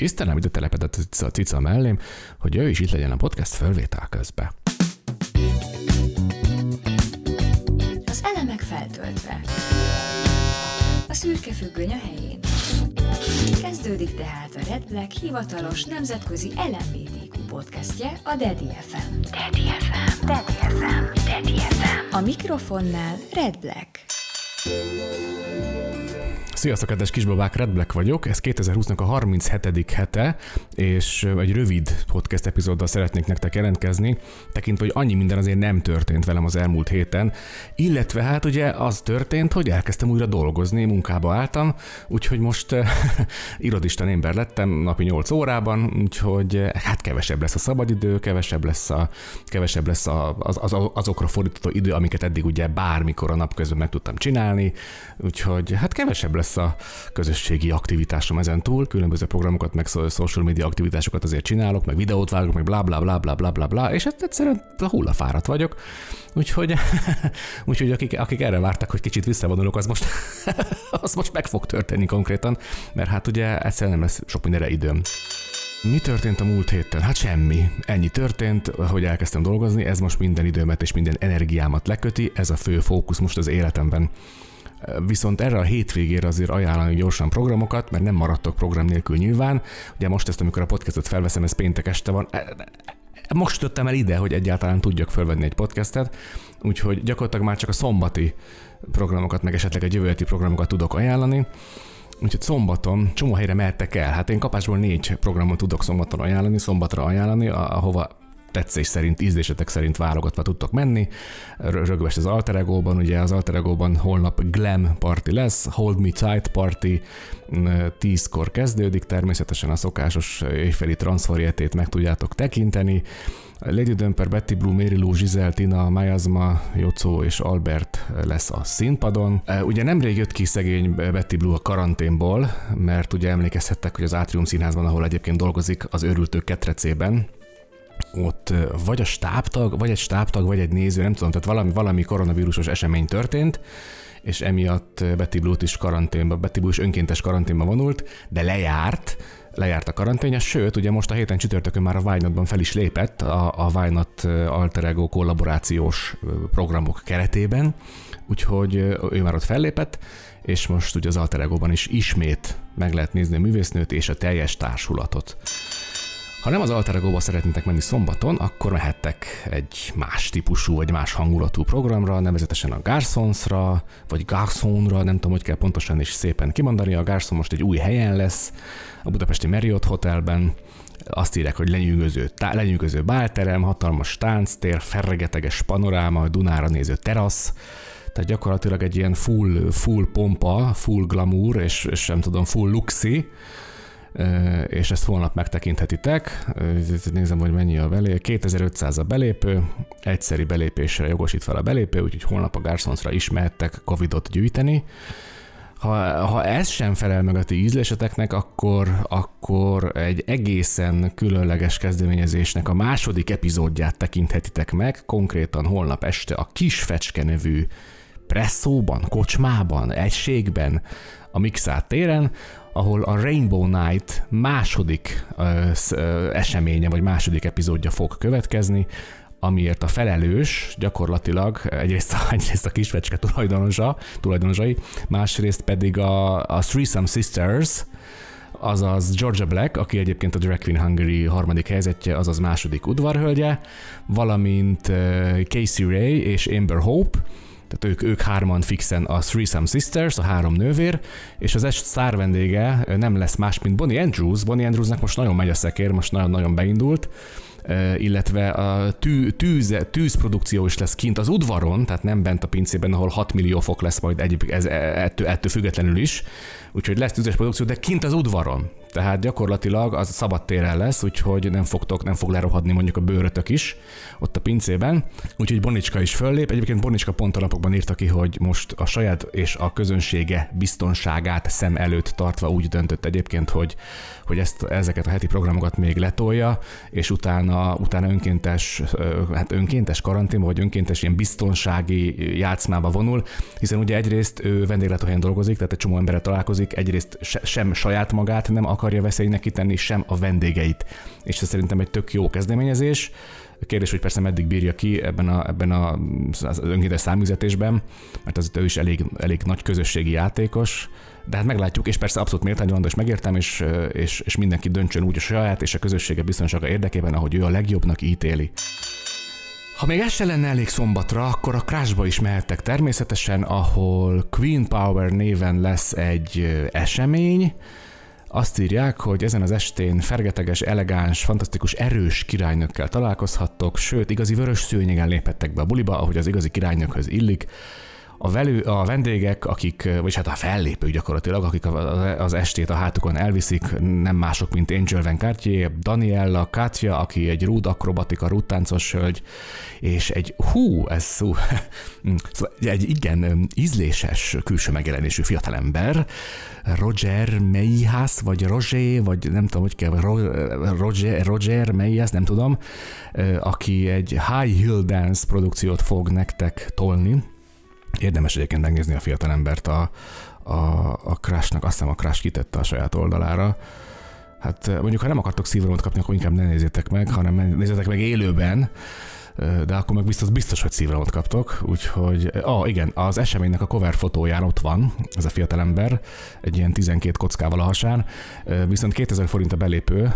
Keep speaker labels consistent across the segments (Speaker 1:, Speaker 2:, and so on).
Speaker 1: Istenem ide telepedett a cica mellém, hogy ő is itt legyen a podcast fölvétel közben.
Speaker 2: Az elemek feltöltve. A szürke függöny a helyén. Kezdődik tehát a Red Black hivatalos nemzetközi LMBTQ podcastje, a Daddy FM. Daddy FM. Daddy FM. Daddy FM. A mikrofonnál Red Black.
Speaker 1: Sziasztok, kedves kisbabák, Red Black vagyok. Ez 2020-nak a 37. hete, és egy rövid podcast epizóddal szeretnék nektek jelentkezni, tekintve, hogy annyi minden azért nem történt velem az elmúlt héten, illetve hát ugye az történt, hogy elkezdtem újra dolgozni, munkába álltam, úgyhogy most irodista ember lettem napi 8 órában, úgyhogy hát kevesebb lesz a szabadidő, kevesebb lesz, a, kevesebb lesz a, az, az, azokra fordítható idő, amiket eddig ugye bármikor a nap közben meg tudtam csinálni, úgyhogy hát kevesebb lesz lesz a közösségi aktivitásom ezen túl, különböző programokat, meg social media aktivitásokat azért csinálok, meg videót vágok, meg bla bla bla bla bla bla bla, és hát egyszerűen hullafáradt vagyok. Úgyhogy, úgyhogy akik, akik erre vártak, hogy kicsit visszavonulok, az most, az most meg fog történni konkrétan, mert hát ugye egyszerűen nem lesz sok mindenre időm. Mi történt a múlt héten? Hát semmi. Ennyi történt, hogy elkezdtem dolgozni, ez most minden időmet és minden energiámat leköti, ez a fő fókusz most az életemben. Viszont erre a hétvégére azért ajánlani gyorsan programokat, mert nem maradtok program nélkül nyilván. Ugye most ezt, amikor a podcastot felveszem, ez péntek este van. E, e, most jöttem el ide, hogy egyáltalán tudjak felvenni egy podcastet, úgyhogy gyakorlatilag már csak a szombati programokat, meg esetleg egy jövő programokat tudok ajánlani. Úgyhogy szombaton csomó helyre mehettek el. Hát én kapásból négy programot tudok szombaton ajánlani, szombatra ajánlani, ahova tetszés szerint, ízlésetek szerint válogatva tudtok menni. Rögvest az Alter Ego-ban, ugye az Alter Ego-ban holnap Glam Party lesz, Hold Me Tight Party 10-kor kezdődik, természetesen a szokásos éjfeli transferjetét meg tudjátok tekinteni. Lady Dömper, Betty Blue, Mary Lou, Giselle, Tina, Mayazma, Jocó és Albert lesz a színpadon. Ugye nemrég jött ki szegény Betty Blue a karanténból, mert ugye emlékezhettek, hogy az Átrium Színházban, ahol egyébként dolgozik, az őrültők ketrecében, ott vagy a stábtag, vagy egy stábtag, vagy egy néző, nem tudom, tehát valami, valami koronavírusos esemény történt, és emiatt Betty Blue-t is karanténba, Betty Blue is önkéntes karanténba vonult, de lejárt, lejárt a karanténja, sőt, ugye most a héten csütörtökön már a Wynot-ban fel is lépett a, a Wynot Alter Ego kollaborációs programok keretében, úgyhogy ő már ott fellépett, és most ugye az Alter Ego-ban is ismét meg lehet nézni a művésznőt és a teljes társulatot. Ha nem az Alter Ego-ba szeretnétek menni szombaton, akkor mehettek egy más típusú vagy más hangulatú programra, nevezetesen a Garsonsra, vagy Garsonra, nem tudom, hogy kell pontosan és szépen kimondani. A Garson most egy új helyen lesz, a budapesti Marriott Hotelben, azt írják, hogy lenyűgöző, tá- lenyűgöző bálterem, hatalmas tánctér, ferregeteges panoráma, Dunára néző terasz, tehát gyakorlatilag egy ilyen full, full pompa, full glamour, és, és nem tudom, full luxi, és ezt holnap megtekinthetitek. Nézem, hogy mennyi a belé. 2500 a belépő, egyszeri belépésre jogosít fel a belépő, úgyhogy holnap a Garsonsra is mehettek Covidot gyűjteni. Ha, ha ez sem felel meg a ti ízléseteknek, akkor, akkor egy egészen különleges kezdeményezésnek a második epizódját tekinthetitek meg, konkrétan holnap este a Kisfecske nevű presszóban, kocsmában, egységben, a Mixát téren, ahol a Rainbow Night második ö, ö, eseménye, vagy második epizódja fog következni, amiért a felelős gyakorlatilag egyrészt a, egyrészt a kisvecske tulajdonosa, tulajdonosai, másrészt pedig a, a Threesome Sisters, azaz Georgia Black, aki egyébként a Drag Queen Hungary harmadik helyzetje, azaz második udvarhölgye, valamint Casey Ray és Amber Hope, tehát ők, ők hárman fixen a Threesome Sisters, a három nővér, és az est szár vendége nem lesz más, mint Bonnie Andrews. Bonnie Andrewsnak most nagyon megy a szekér, most nagyon-nagyon beindult, illetve a tű, tűz, tűzprodukció is lesz kint az udvaron, tehát nem bent a pincében, ahol 6 millió fok lesz majd egy, ez, ettől, ettől függetlenül is. Úgyhogy lesz tűzes produkció, de kint az udvaron. Tehát gyakorlatilag az szabad téren lesz, úgyhogy nem fogtok, nem fog lerohadni mondjuk a bőrötök is ott a pincében. Úgyhogy Bonicska is föllép. Egyébként Bonicska pont a napokban írta ki, hogy most a saját és a közönsége biztonságát szem előtt tartva úgy döntött egyébként, hogy, hogy ezt, ezeket a heti programokat még letolja, és utána utána, önkéntes, hát önkéntes karanténba, vagy önkéntes ilyen biztonsági játszmába vonul, hiszen ugye egyrészt ő vendéglátóhelyen dolgozik, tehát egy csomó emberre találkozik, egyrészt sem saját magát nem akarja veszélynek kitenni, sem a vendégeit. És ez szerintem egy tök jó kezdeményezés. A kérdés, hogy persze meddig bírja ki ebben, a, ebben a, az önkéntes számüzetésben, mert az ő is elég, elég nagy közösségi játékos, de hát meglátjuk, és persze abszolút méltányolandó, és megértem, és, és, és mindenki döntsön úgy a saját és a közössége biztonsága érdekében, ahogy ő a legjobbnak ítéli. Ha még ez se lenne elég szombatra, akkor a Crashba is mehettek természetesen, ahol Queen Power néven lesz egy esemény, azt írják, hogy ezen az estén fergeteges, elegáns, fantasztikus, erős királynökkel találkozhattok, sőt, igazi vörös szőnyegen léphettek be a buliba, ahogy az igazi királynökhöz illik. A, velő, a vendégek, akik, vagy hát a fellépők gyakorlatilag, akik az estét a hátukon elviszik, nem mások, mint Angel Van Cartier, Daniella, Katja, aki egy rúd akrobatika, rúdtáncos hölgy, és egy hú, ez szó, szóval egy igen ízléses külső megjelenésű fiatalember, Roger Meihász, vagy Roger, vagy nem tudom, hogy kell, Roger, Roger Meihász, nem tudom, aki egy High Hill Dance produkciót fog nektek tolni. Érdemes egyébként megnézni a fiatalembert a, a, a Crash-nak, azt hiszem a Crash kitette a saját oldalára. Hát mondjuk, ha nem akartok szívromat kapni, akkor inkább ne nézzétek meg, hanem nézzétek meg élőben, de akkor meg biztos, biztos hogy szívrohamot kaptok, úgyhogy, ah, igen, az eseménynek a cover fotóján ott van ez a fiatalember, egy ilyen 12 kockával a hasán, viszont 2000 forint a belépő,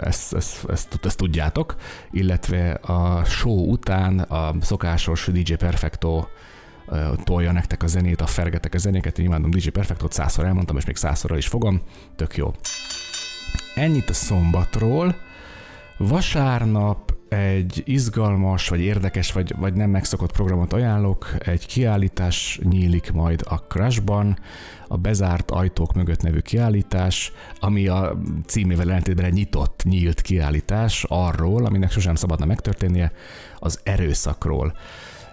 Speaker 1: ezt, ezt, ezt, ezt tudjátok, illetve a show után a szokásos DJ Perfecto tolja nektek a zenét, a fergetek a zenéket, én imádom DJ Perfectot, százszor elmondtam, és még százszorra is fogom, tök jó. Ennyit a szombatról. Vasárnap egy izgalmas, vagy érdekes, vagy, vagy nem megszokott programot ajánlok. Egy kiállítás nyílik majd a Crashban, a Bezárt ajtók mögött nevű kiállítás, ami a címével ellentétben egy nyitott, nyílt kiállítás arról, aminek sosem szabadna megtörténnie, az erőszakról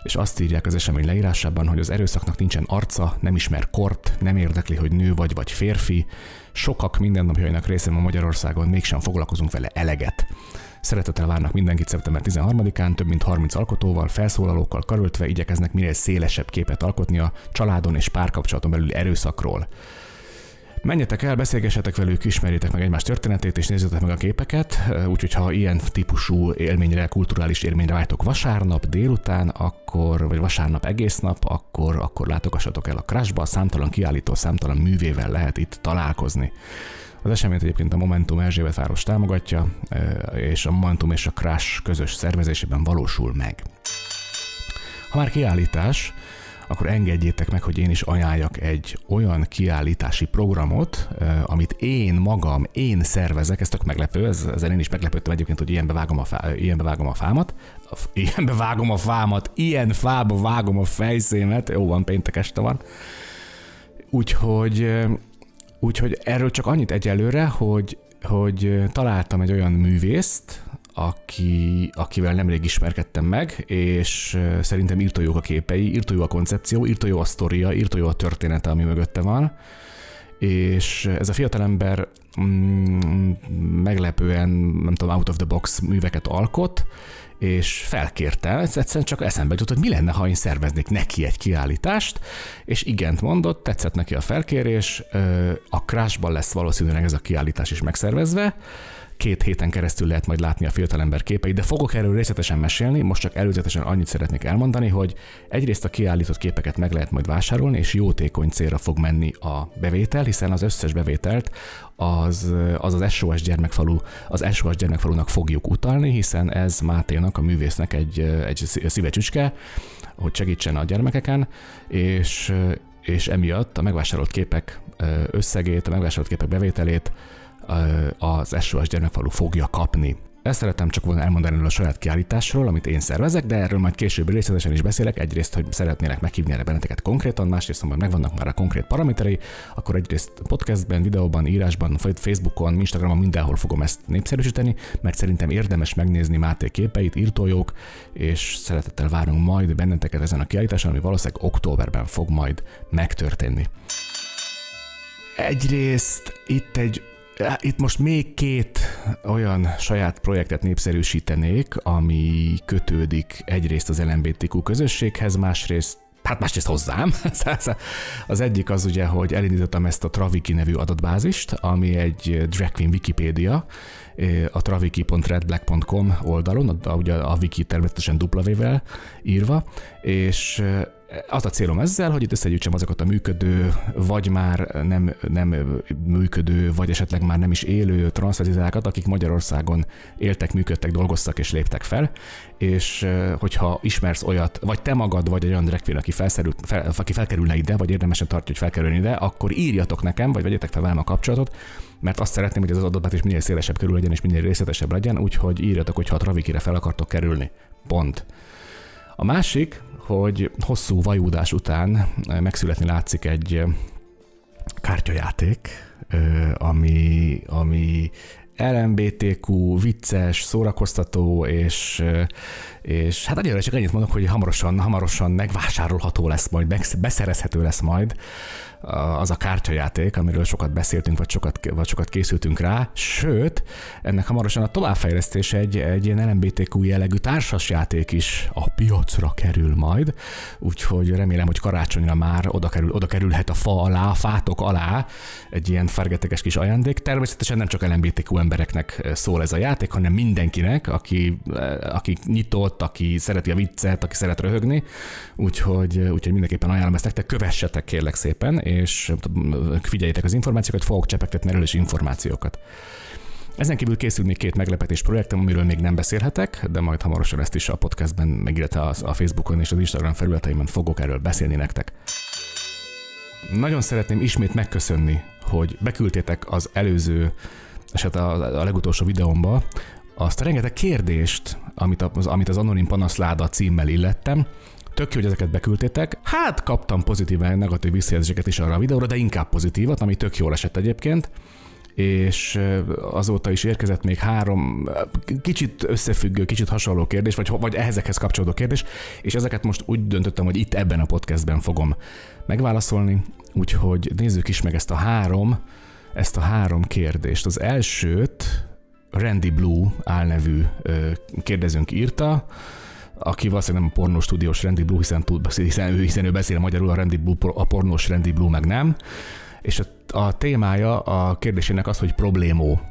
Speaker 1: és azt írják az esemény leírásában, hogy az erőszaknak nincsen arca, nem ismer kort, nem érdekli, hogy nő vagy vagy férfi, sokak mindennapjainak részem a Magyarországon mégsem foglalkozunk vele eleget. Szeretettel várnak mindenkit szeptember 13-án, több mint 30 alkotóval, felszólalókkal karöltve igyekeznek minél szélesebb képet alkotni a családon és párkapcsolaton belüli erőszakról. Menjetek el, beszélgessetek velük, ismerjétek meg egymás történetét, és nézzétek meg a képeket, úgyhogy ha ilyen típusú élményre, kulturális élményre vágytok vasárnap délután, akkor, vagy vasárnap egész nap, akkor, akkor látogassatok el a Crashba, számtalan kiállító, számtalan művével lehet itt találkozni. Az eseményt egyébként a Momentum Erzsébet város támogatja, és a Momentum és a Crash közös szervezésében valósul meg. Ha már kiállítás, akkor engedjétek meg, hogy én is ajánljak egy olyan kiállítási programot, amit én magam, én szervezek, ez tök meglepő, ez, ezen én is meglepődtem egyébként, hogy ilyenbe vágom a, fá, ilyenbe vágom a fámat, ilyenbe vágom a fámat, ilyen fába vágom a fejszémet, jó van, péntek este van. Úgyhogy, úgyhogy erről csak annyit egyelőre, hogy, hogy találtam egy olyan művészt, aki, akivel nemrég ismerkedtem meg, és szerintem írtó jók a képei, írtó jó a koncepció, írtó jó a sztoria, írtó jó a története, ami mögötte van, és ez a fiatalember mm, meglepően, nem tudom, out of the box műveket alkot, és felkérte, egyszerűen csak eszembe jutott, hogy mi lenne, ha én szerveznék neki egy kiállítást, és igent mondott, tetszett neki a felkérés, a Crashban lesz valószínűleg ez a kiállítás is megszervezve, két héten keresztül lehet majd látni a fiatalember képeit, de fogok erről részletesen mesélni, most csak előzetesen annyit szeretnék elmondani, hogy egyrészt a kiállított képeket meg lehet majd vásárolni, és jótékony célra fog menni a bevétel, hiszen az összes bevételt az az, az SOS gyermekfalu, az SOS gyermekfalunak fogjuk utalni, hiszen ez Máténak, a művésznek egy, egy szívecsücske, hogy segítsen a gyermekeken, és, és emiatt a megvásárolt képek összegét, a megvásárolt képek bevételét az SOS gyermekfalu fogja kapni. Ezt szeretem csak volna elmondani a saját kiállításról, amit én szervezek, de erről majd később részletesen is beszélek. Egyrészt, hogy szeretnélek meghívni erre benneteket konkrétan, másrészt, hogy megvannak már a konkrét paraméterei, akkor egyrészt podcastben, videóban, írásban, Facebookon, Instagramon mindenhol fogom ezt népszerűsíteni, mert szerintem érdemes megnézni Máté képeit, írtójók, és szeretettel várunk majd benneteket ezen a kiállításon, ami valószínűleg októberben fog majd megtörténni. Egyrészt itt egy itt most még két olyan saját projektet népszerűsítenék, ami kötődik egyrészt az LMBTQ közösséghez, másrészt hát másrészt hozzám. az egyik az ugye, hogy elindítottam ezt a Traviki nevű adatbázist, ami egy drag queen Wikipédia, a traviki.redblack.com oldalon, ugye a wiki természetesen W-vel írva, és az a célom ezzel, hogy itt összegyűjtsem azokat a működő, vagy már nem, nem működő, vagy esetleg már nem is élő transzvezizákat, akik Magyarországon éltek, működtek, dolgoztak és léptek fel, és hogyha ismersz olyat, vagy te magad, vagy egy olyan drag aki, fel, aki felkerülne ide, vagy érdemesen tartja, hogy felkerülni ide, akkor írjatok nekem, vagy vegyetek fel velem a kapcsolatot, mert azt szeretném, hogy ez az adatbát is minél szélesebb körül legyen, és minél részletesebb legyen, úgyhogy írjatok, hogyha a Travikire fel akartok kerülni. Pont. A másik, hogy hosszú vajúdás után megszületni látszik egy kártyajáték, ami, ami LMBTQ, vicces, szórakoztató, és, és hát annyira csak ennyit mondok, hogy hamarosan, hamarosan megvásárolható lesz majd, beszerezhető lesz majd az a kártyajáték, amiről sokat beszéltünk, vagy sokat, vagy sokat készültünk rá, sőt, ennek hamarosan a továbbfejlesztés egy, egy ilyen LMBTQ jellegű társasjáték is a piacra kerül majd, úgyhogy remélem, hogy karácsonyra már oda, kerül, oda kerülhet a fa alá, a fátok alá egy ilyen fergeteges kis ajándék. Természetesen nem csak LMBTQ embereknek szól ez a játék, hanem mindenkinek, aki, aki nyitott, aki szereti a viccet, aki szeret röhögni, úgyhogy, úgyhogy mindenképpen ajánlom ezt nektek, kövessetek kérlek szépen, és figyeljétek az információkat, fogok csepegtetni erről is információkat. Ezen kívül készül még két meglepetés projektem, amiről még nem beszélhetek, de majd hamarosan ezt is a podcastben, meg illetve a Facebookon és az Instagram felületeimen fogok erről beszélni nektek. Nagyon szeretném ismét megköszönni, hogy beküldtétek az előző, eset a, a legutolsó videómba azt a rengeteg kérdést, amit az, amit az Anonim Panaszláda címmel illettem, Tök jó, hogy ezeket beküldtétek. Hát kaptam pozitív, negatív visszajelzéseket is arra a videóra, de inkább pozitívat, ami tök jól esett egyébként és azóta is érkezett még három kicsit összefüggő, kicsit hasonló kérdés, vagy, vagy ehhezekhez kapcsolódó kérdés, és ezeket most úgy döntöttem, hogy itt ebben a podcastben fogom megválaszolni, úgyhogy nézzük is meg ezt a három, ezt a három kérdést. Az elsőt Randy Blue álnevű kérdezőnk írta, aki valószínűleg nem a pornós stúdiós Randy Blue, hiszen, tud, hiszen, ő, hiszen ő beszél magyarul, a, Randy Blue, a pornós Randy Blue meg nem. És a, a témája a kérdésének az, hogy problémó.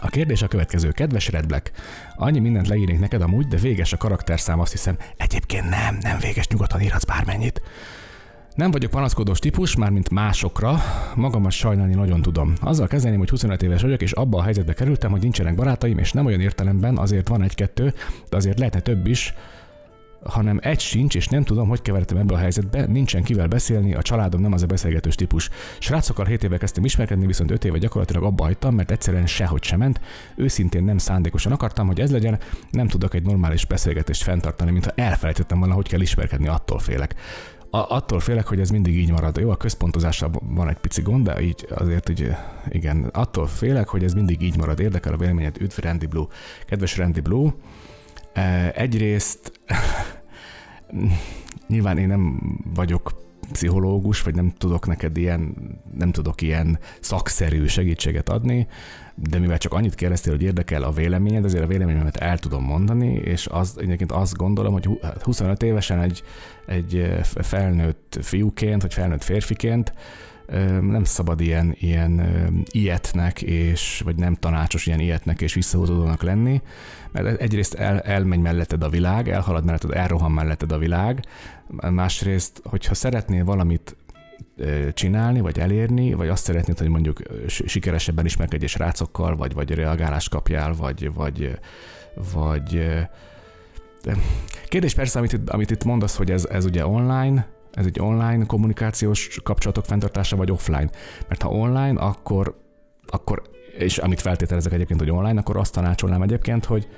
Speaker 1: A kérdés a következő. Kedves Red Black, annyi mindent leírnék neked amúgy, de véges a karakterszám, azt hiszem. Egyébként nem, nem véges, nyugodtan írhatsz bármennyit. Nem vagyok panaszkodós típus, már mint másokra, magamat sajnálni nagyon tudom. Azzal kezdeném, hogy 25 éves vagyok, és abba a helyzetbe kerültem, hogy nincsenek barátaim, és nem olyan értelemben, azért van egy-kettő, de azért lehetne több is, hanem egy sincs, és nem tudom, hogy kevertem ebbe a helyzetbe, nincsen kivel beszélni, a családom nem az a beszélgetős típus. Srácokkal 7 éve kezdtem ismerkedni, viszont 5 éve gyakorlatilag abba hagytam, mert egyszerűen sehogy sem ment. Őszintén nem szándékosan akartam, hogy ez legyen, nem tudok egy normális beszélgetést fenntartani, mintha elfelejtettem volna, hogy kell ismerkedni, attól félek a, attól félek, hogy ez mindig így marad. Jó, a központozással van egy pici gond, de így azért, hogy igen, attól félek, hogy ez mindig így marad. Érdekel a véleményed, üdv Randy Blue. Kedves Randy Blue, e, egyrészt nyilván én nem vagyok pszichológus, vagy nem tudok neked ilyen, nem tudok ilyen szakszerű segítséget adni, de mivel csak annyit kérdeztél, hogy érdekel a véleményed, azért a véleményemet el tudom mondani, és az, egyébként azt gondolom, hogy 25 hát évesen egy, egy felnőtt fiúként, vagy felnőtt férfiként nem szabad ilyen, ilyen ilyetnek, és, vagy nem tanácsos ilyen ilyetnek és visszahúzódónak lenni, mert egyrészt el, elmegy melletted a világ, elhalad melletted, elrohan melletted a világ, másrészt, hogyha szeretnél valamit csinálni, vagy elérni, vagy azt szeretnéd, hogy mondjuk sikeresebben ismerkedj rácokkal, vagy, vagy reagálást kapjál, vagy, vagy, vagy Kérdés persze, amit, amit itt mondasz, hogy ez, ez ugye online, ez egy online kommunikációs kapcsolatok fenntartása, vagy offline. Mert ha online, akkor, akkor és amit feltételezek egyébként, hogy online, akkor azt tanácsolnám egyébként, hogy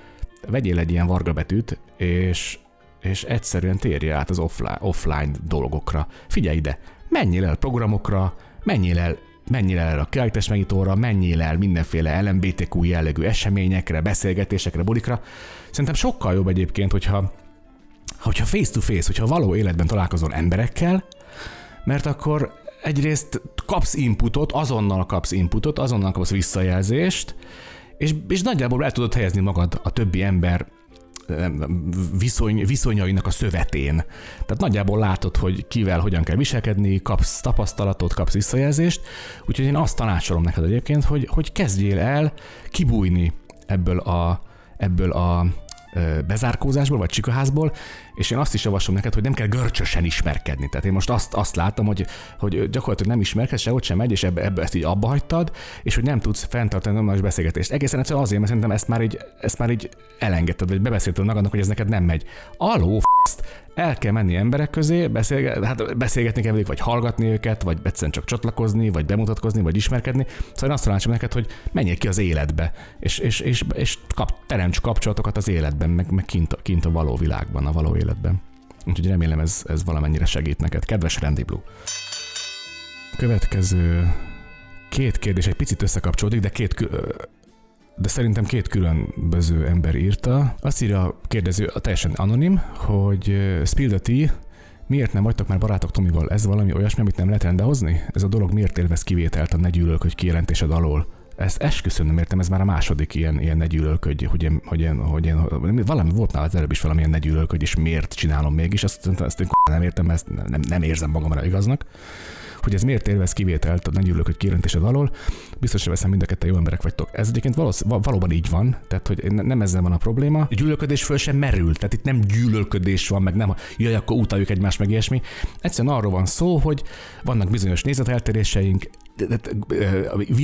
Speaker 1: vegyél egy ilyen varga betűt, és, és egyszerűen térje át az offline, offline dolgokra. Figyelj ide, menjél el programokra, menjél el menjél el a kiállítás megnyitóra, menjél el mindenféle LMBTQ jellegű eseményekre, beszélgetésekre, bulikra. Szerintem sokkal jobb egyébként, hogyha hogyha face to face, hogyha való életben találkozol emberekkel, mert akkor egyrészt kapsz inputot, azonnal kapsz inputot, azonnal kapsz visszajelzést, és, és nagyjából el tudod helyezni magad a többi ember viszony, viszonyainak a szövetén. Tehát nagyjából látod, hogy kivel hogyan kell viselkedni, kapsz tapasztalatot, kapsz visszajelzést, úgyhogy én azt tanácsolom neked egyébként, hogy, hogy kezdjél el kibújni ebből a, ebből a bezárkózásból, vagy csikaházból, és én azt is javaslom neked, hogy nem kell görcsösen ismerkedni. Tehát én most azt, azt látom, hogy, hogy gyakorlatilag nem ismerkedsz, sehogy sem megy, és ebbe, ebbe ezt így abba hagytad, és hogy nem tudsz fenntartani normális beszélgetést. Egészen egyszerűen azért, mert szerintem ezt már így, ezt már így elengedted, vagy bebeszélted magadnak, hogy ez neked nem megy. Aló, f***t, el kell menni emberek közé, beszélge, hát beszélgetni kell velük, vagy hallgatni őket, vagy egyszerűen csak csatlakozni, vagy bemutatkozni, vagy ismerkedni. Szóval én azt tanácsolom neked, hogy menjél ki az életbe, és, és, és, és kap, teremts kapcsolatokat az életben, meg, meg kint, kint a való világban, a való életben. Úgyhogy remélem ez, ez valamennyire segít neked. Kedves Randy Blue! Következő két kérdés egy picit összekapcsolódik, de két de szerintem két különböző ember írta. Azt írja a kérdező, a teljesen anonim, hogy Spill the tea, miért nem vagytok már barátok Tomival? Ez valami olyasmi, amit nem lehet rendbehozni? Ez a dolog miért élvez kivételt a ne gyűlölk, hogy kijelentésed alól? Ezt esküszöm nem értem, ez már a második ilyen, ilyen ne gyűlölködj, hogy én, hogy én, hogy én, valami volt nála az előbb is valamilyen ne gyűlölködj, és miért csinálom mégis, azt, azt én nem értem, ezt nem, nem érzem magamra igaznak hogy ez miért élvez kivételt a hogy kijelentésed alól, biztos, hogy veszem mind a kettő jó emberek vagytok. Ez egyébként valósz, valóban így van, tehát hogy nem ezzel van a probléma. A gyűlölködés föl sem merül, tehát itt nem gyűlölködés van, meg nem, jaj, akkor utáljuk egymást, meg ilyesmi. Egyszerűen arról van szó, hogy vannak bizonyos nézeteltéréseink,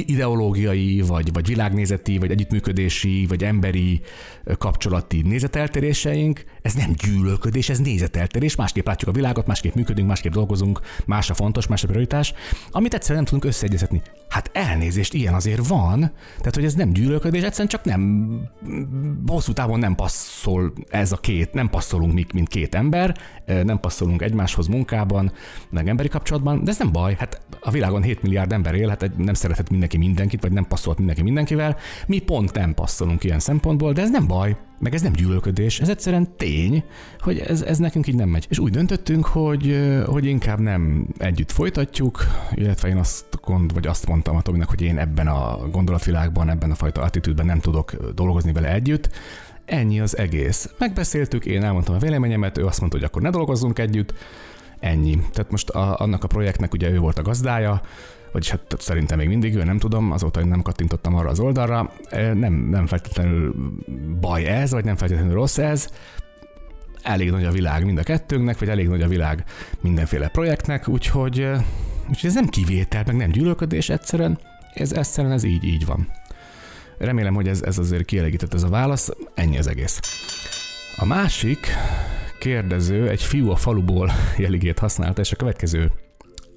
Speaker 1: ideológiai, vagy, vagy világnézeti, vagy együttműködési, vagy emberi kapcsolati nézeteltéréseink, ez nem gyűlölködés, ez nézeteltérés, másképp látjuk a világot, másképp működünk, másképp dolgozunk, más a fontos, más a prioritás, amit egyszerűen nem tudunk összeegyeztetni. Hát elnézést, ilyen azért van, tehát hogy ez nem gyűlölködés, egyszerűen csak nem, hosszú távon nem passzol ez a két, nem passzolunk mi, mint két ember, nem passzolunk egymáshoz munkában, meg emberi kapcsolatban, de ez nem baj, hát a világon 7 milliárd ember él, hát nem szeretett mindenki mindenkit, vagy nem passzolt mindenki mindenkivel, mi pont nem passzolunk ilyen szempontból, de ez nem baj, meg ez nem gyűlölködés, ez egyszerűen tény, hogy ez, ez nekünk így nem megy. És úgy döntöttünk, hogy, hogy inkább nem együtt folytatjuk, illetve én azt gond, vagy azt mondtam a Tominak, hogy én ebben a gondolatvilágban, ebben a fajta attitűdben nem tudok dolgozni vele együtt, Ennyi az egész. Megbeszéltük, én elmondtam a véleményemet, ő azt mondta, hogy akkor ne dolgozzunk együtt, ennyi. Tehát most a, annak a projektnek ugye ő volt a gazdája, vagyis hát szerintem még mindig ő, nem tudom, azóta én nem kattintottam arra az oldalra. Nem, nem feltétlenül baj ez, vagy nem feltétlenül rossz ez, elég nagy a világ mind a kettőnknek, vagy elég nagy a világ mindenféle projektnek, úgyhogy, úgyhogy ez nem kivétel, meg nem gyűlölködés, egyszerűen ez egyszerűen ez így, így van. Remélem, hogy ez, ez azért kielégített ez a válasz, ennyi az egész. A másik kérdező egy fiú a faluból jeligét használta, és a következő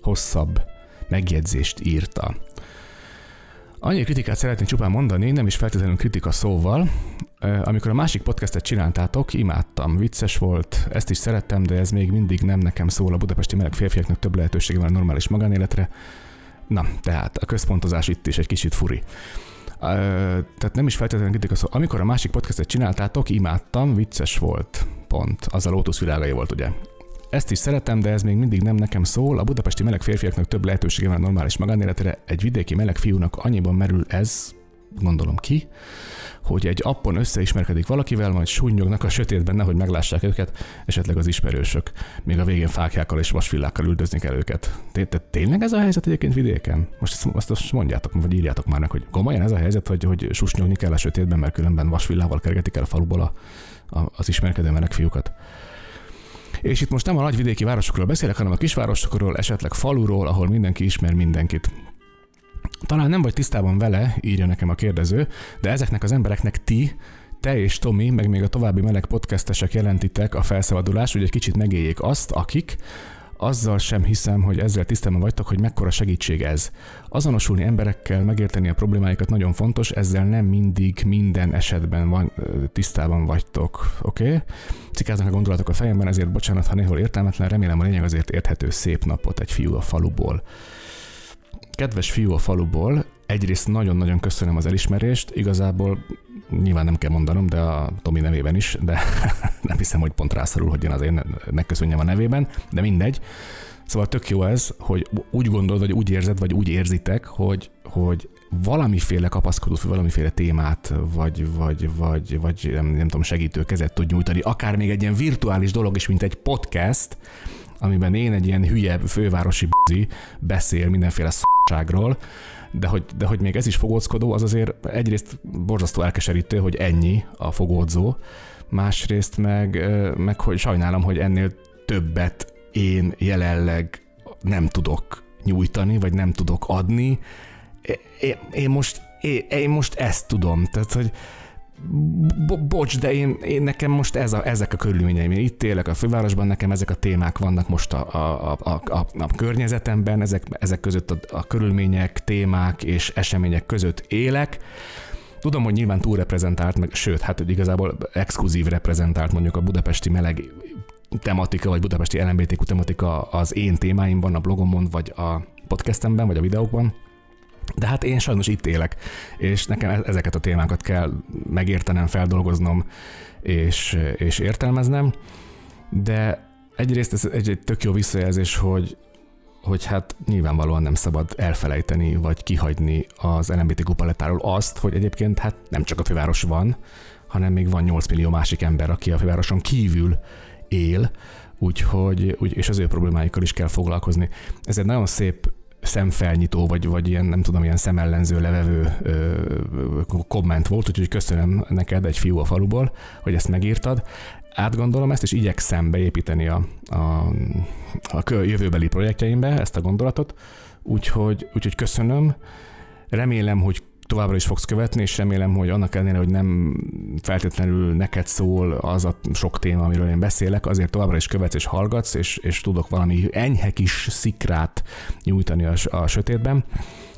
Speaker 1: hosszabb megjegyzést írta. Annyi kritikát szeretnék csupán mondani, nem is feltétlenül kritika szóval. Amikor a másik podcastet csináltátok, imádtam, vicces volt, ezt is szerettem, de ez még mindig nem nekem szól. A budapesti meleg férfiaknak több lehetősége van a normális magánéletre. Na, tehát a központozás itt is egy kicsit furi. Tehát nem is feltétlenül kritika szó. Amikor a másik podcastet csináltátok, imádtam, vicces volt. Pont. Az a Lotus világai volt, ugye. Ezt is szeretem, de ez még mindig nem nekem szól. A budapesti meleg férfiaknak több lehetősége van a normális magánéletre. Egy vidéki meleg fiúnak annyiban merül ez, gondolom ki, hogy egy appon összeismerkedik valakivel, majd súnyognak a sötétben, nehogy meglássák őket, esetleg az ismerősök. Még a végén fákjákkal és vasvillákkal üldözni kell őket. Tehát tényleg ez a helyzet egyébként vidéken? Most ezt, azt, azt mondjátok, vagy írjátok már meg, hogy komolyan ez a helyzet, hogy, hogy susnyogni kell a sötétben, mert különben vasvillával kergetik el a faluból a, az ismerkedő meleg fiúkat. És itt most nem a nagyvidéki városokról beszélek, hanem a kisvárosokról, esetleg faluról, ahol mindenki ismer mindenkit. Talán nem vagy tisztában vele, írja nekem a kérdező, de ezeknek az embereknek ti, te és Tomi, meg még a további meleg podcastesek jelentitek a felszabadulást, hogy egy kicsit megéljék azt, akik azzal sem hiszem, hogy ezzel tisztában vagytok, hogy mekkora segítség ez. Azonosulni emberekkel, megérteni a problémáikat nagyon fontos, ezzel nem mindig minden esetben van, tisztában vagytok, oké? Okay? Cikáznak a gondolatok a fejemben, ezért bocsánat, ha néhol értelmetlen, remélem a lényeg azért érthető szép napot egy fiú a faluból. Kedves fiú a faluból, egyrészt nagyon-nagyon köszönöm az elismerést, igazából nyilván nem kell mondanom, de a Tomi nevében is, de nem hiszem, hogy pont rászorul, hogy én az én megköszönjem a nevében, de mindegy. Szóval tök jó ez, hogy úgy gondolod, vagy úgy érzed, vagy úgy érzitek, hogy, hogy valamiféle kapaszkodó, valamiféle témát, vagy, vagy, vagy, vagy nem, nem tudom, segítő kezet tud nyújtani, akár még egy ilyen virtuális dolog is, mint egy podcast, amiben én egy ilyen hülye fővárosi b***i beszél mindenféle szakságról, de hogy, de hogy még ez is fogózkodó, az azért egyrészt borzasztó elkeserítő, hogy ennyi a fogódzó, másrészt meg, meg hogy sajnálom, hogy ennél többet én jelenleg nem tudok nyújtani, vagy nem tudok adni. Én, én most én, én most ezt tudom, tehát hogy bo- bocs, de én, én nekem most ez a, ezek a körülményeim. Én itt élek a fővárosban, nekem ezek a témák vannak most a, a, a, a, a környezetemben, ezek, ezek között a, a körülmények, témák és események között élek. Tudom, hogy nyilván túlreprezentált, meg sőt, hát igazából exkluzív reprezentált mondjuk a budapesti meleg tematika, vagy budapesti LMBTQ tematika az én témáimban, a blogomon, vagy a podcastemben, vagy a videókban. De hát én sajnos itt élek, és nekem e- ezeket a témákat kell megértenem, feldolgoznom és, és értelmeznem, de egyrészt ez egy, egy tök jó visszajelzés, hogy, hogy hát nyilvánvalóan nem szabad elfelejteni vagy kihagyni az LMBTQ palettáról azt, hogy egyébként hát nem csak a főváros van, hanem még van 8 millió másik ember, aki a fővároson kívül él, úgyhogy, úgy, és az ő problémáikkal is kell foglalkozni. Ez egy nagyon szép szemfelnyitó, vagy, vagy ilyen, nem tudom, ilyen szemellenző levevő ö, komment volt, úgyhogy köszönöm neked egy fiú a faluból, hogy ezt megírtad. Átgondolom ezt, és igyekszem beépíteni a, a, a jövőbeli projektjeimbe ezt a gondolatot, úgyhogy, úgyhogy köszönöm. Remélem, hogy továbbra is fogsz követni, és remélem, hogy annak ellenére, hogy nem feltétlenül neked szól az a sok téma, amiről én beszélek, azért továbbra is követsz és hallgatsz, és, és tudok valami enyhe kis szikrát nyújtani a, a sötétben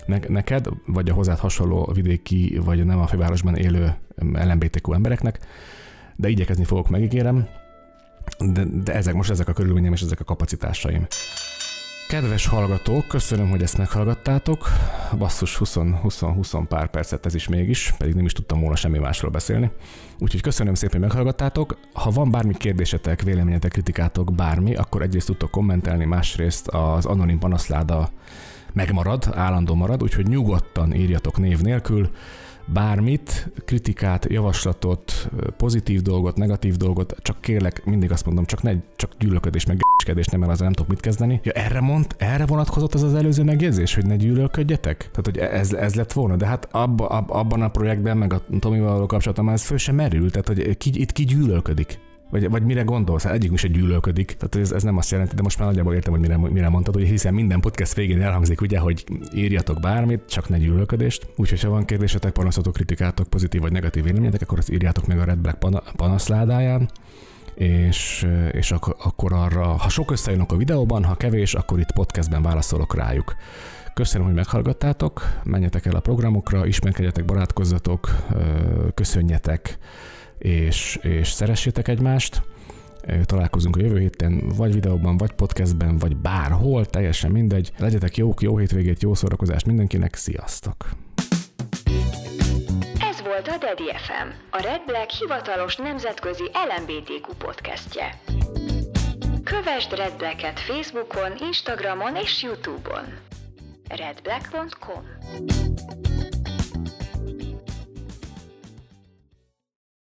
Speaker 1: ne, neked, vagy a hozzád hasonló vidéki, vagy nem a fővárosban élő LMBTQ embereknek, de igyekezni fogok, megígérem, de, de ezek most ezek a körülményem és ezek a kapacitásaim. Kedves hallgatók, köszönöm, hogy ezt meghallgattátok. Basszus 20-20 pár percet ez is mégis, pedig nem is tudtam volna semmi másról beszélni. Úgyhogy köszönöm szépen, hogy meghallgattátok. Ha van bármi kérdésetek, véleményetek, kritikátok, bármi, akkor egyrészt tudtok kommentelni, másrészt az anonim panaszláda megmarad, állandó marad, úgyhogy nyugodtan írjatok név nélkül bármit, kritikát, javaslatot, pozitív dolgot, negatív dolgot, csak kérlek, mindig azt mondom, csak ne csak gyűlölködés, meg g***skedés, nem, mert az nem tudok mit kezdeni. Ja, erre mond, erre vonatkozott az az előző megjegyzés, hogy ne gyűlölködjetek? Tehát, hogy ez, ez lett volna, de hát abba, ab, abban a projektben, meg a Tomival való kapcsolatom, ez föl sem merül, tehát, hogy ki, itt ki gyűlölködik. Vagy, vagy mire gondolsz? Hát egyikünk se gyűlölködik. Tehát ez, ez nem azt jelenti, de most már nagyjából értem, hogy mire, mire mondtad, hogy hiszen minden podcast végén elhangzik, ugye, hogy írjatok bármit, csak ne gyűlölködést. Úgyhogy ha van kérdésetek, panaszotok, kritikátok, pozitív vagy negatív véleményetek, akkor azt írjátok meg a Red Black panaszládáján és, és ak- akkor arra, ha sok összejön a videóban, ha kevés, akkor itt podcastben válaszolok rájuk. Köszönöm, hogy meghallgattátok, menjetek el a programokra, ismerkedjetek, barátkozzatok, köszönjetek, és, és szeressétek egymást. Találkozunk a jövő héten, vagy videóban, vagy podcastben, vagy bárhol, teljesen mindegy. Legyetek jók, jó hétvégét, jó szórakozást mindenkinek, sziasztok!
Speaker 2: Ez volt a Daddy FM, a Red Black hivatalos nemzetközi LMBTQ podcastje. Kövesd Red Black-et Facebookon, Instagramon és Youtube-on. redblack.com